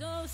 So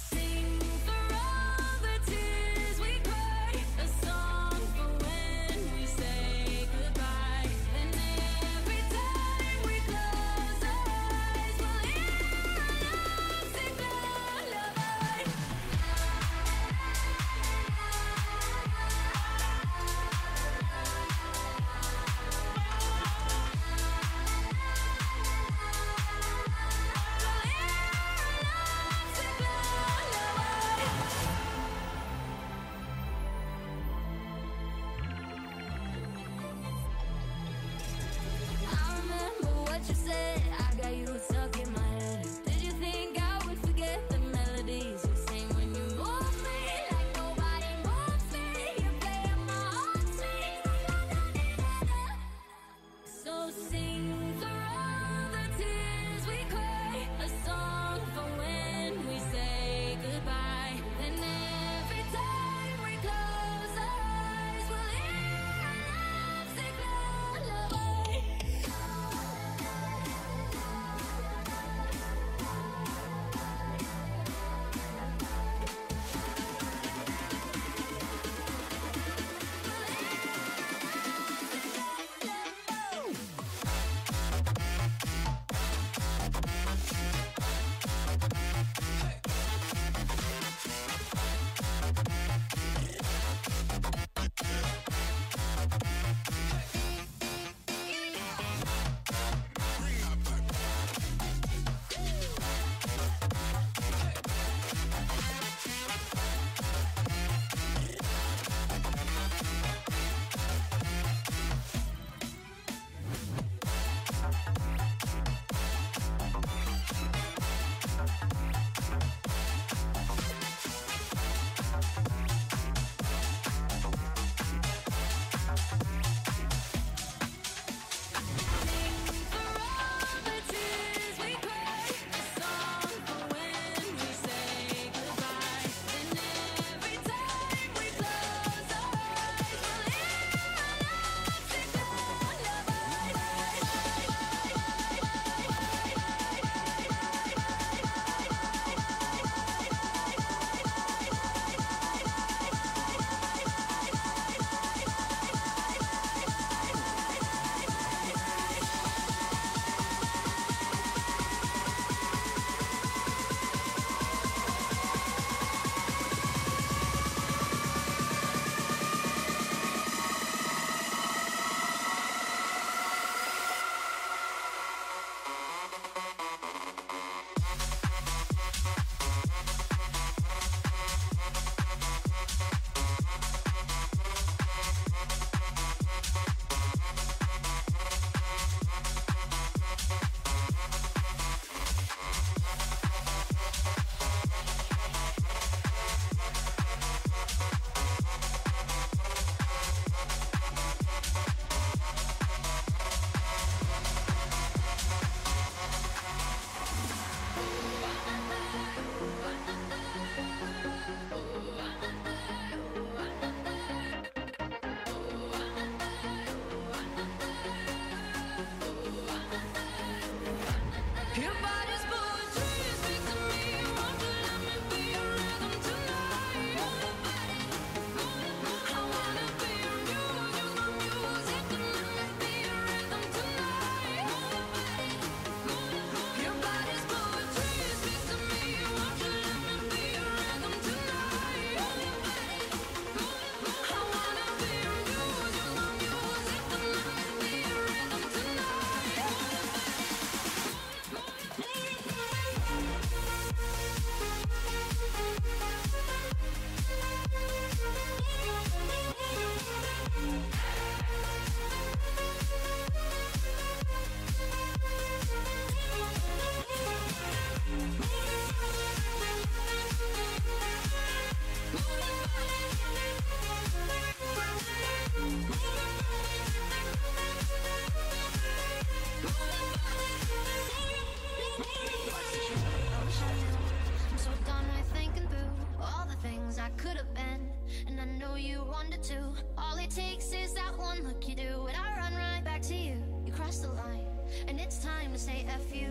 one look you do, and I run right back to you. You cross the line, and it's time to say F you.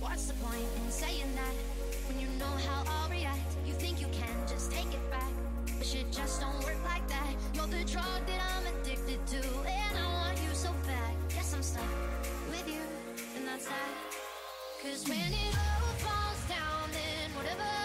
What's the point in saying that when you know how I'll react? You think you can just take it back, but shit just don't work like that. You're the drug that I'm addicted to, and I want you so bad. Guess I'm stuck with you, and that's that. Cause when it all falls down, then whatever.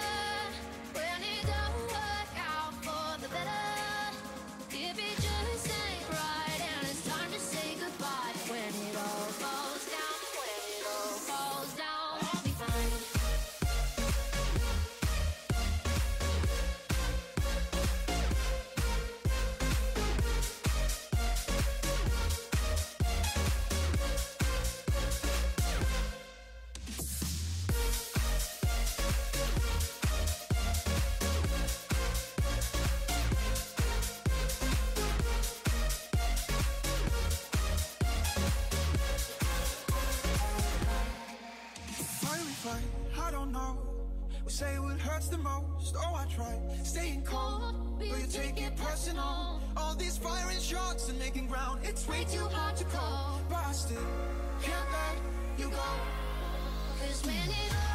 Don't know. We say what hurts the most. Oh, I try staying calm, but you take it personal. All these firing shots and making ground. It's way too hard to call, but I still can't let you go. Cause when it all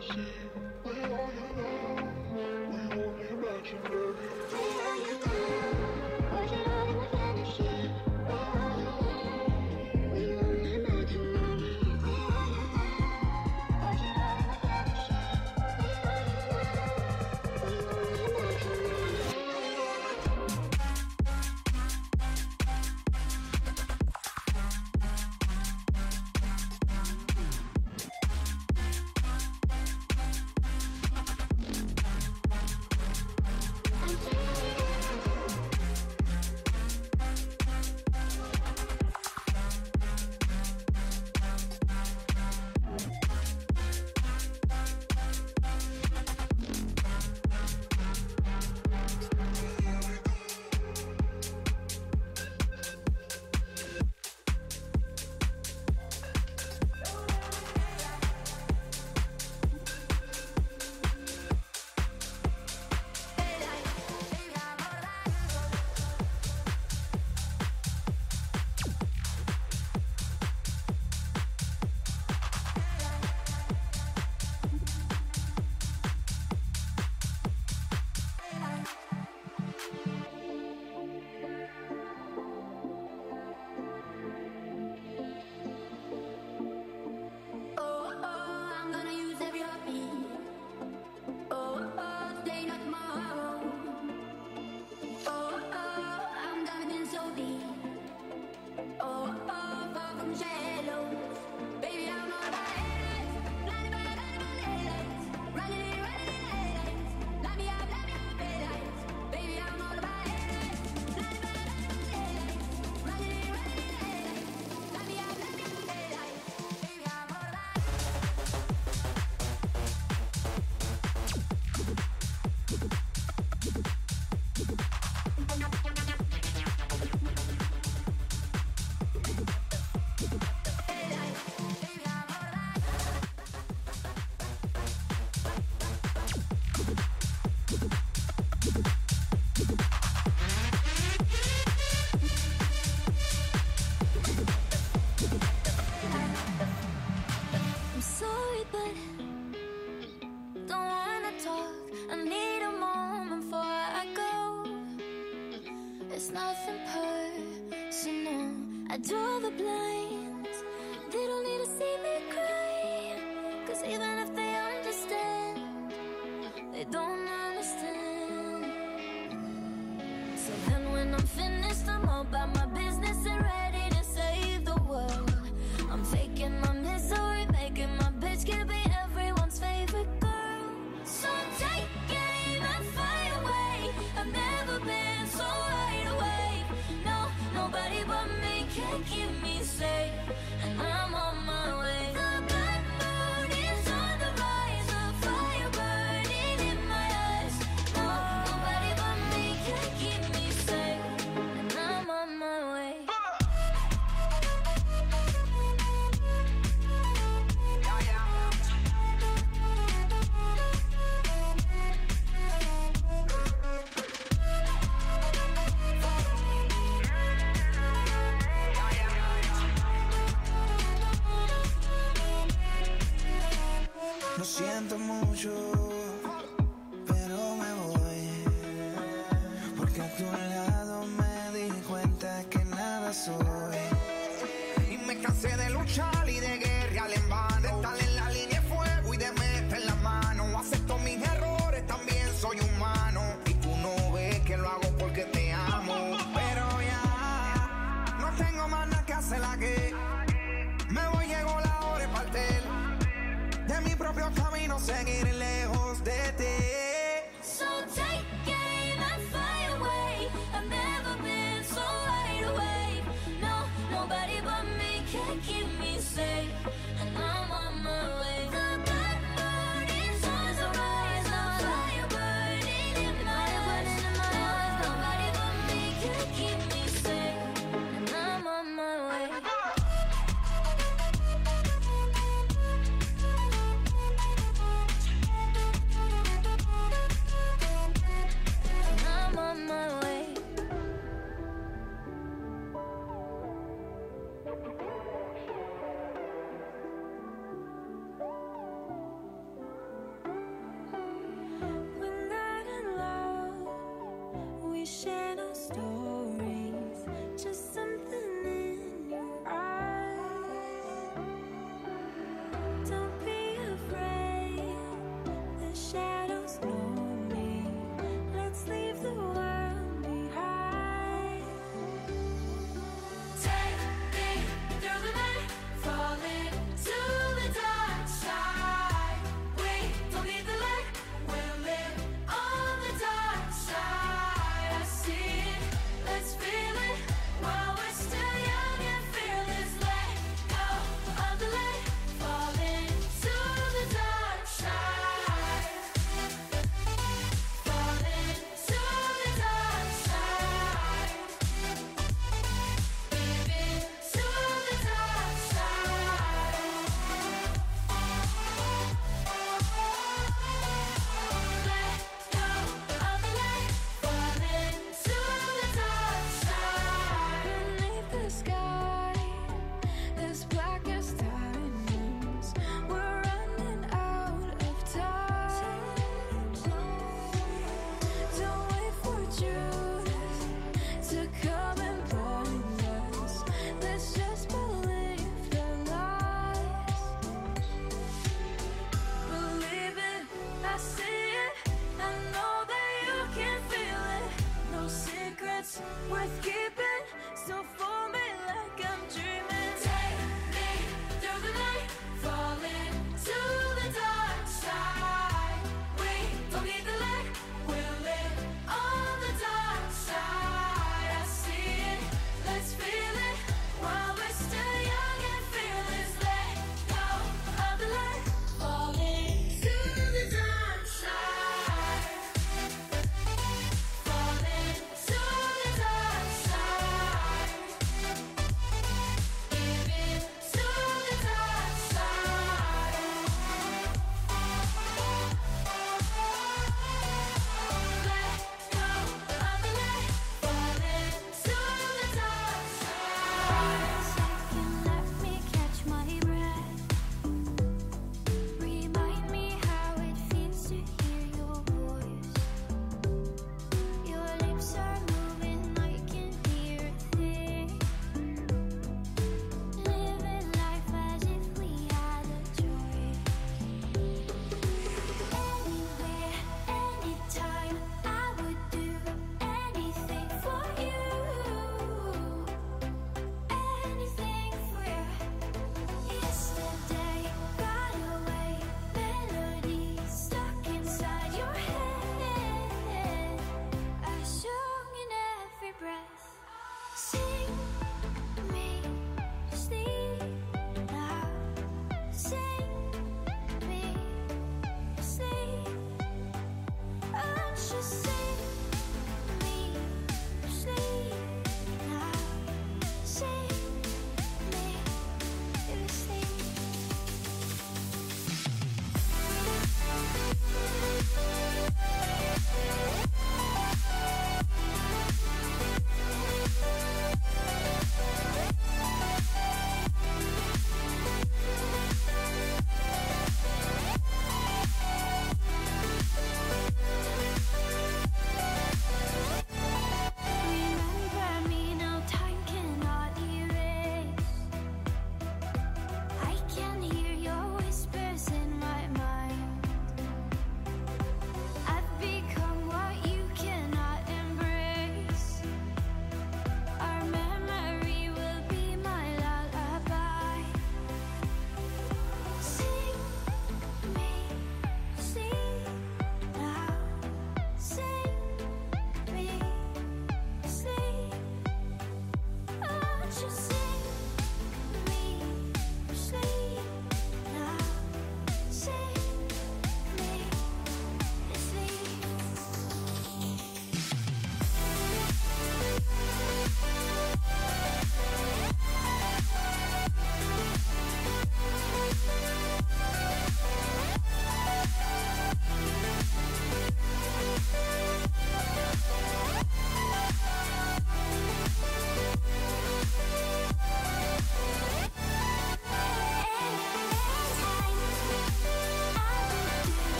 all siento mucho,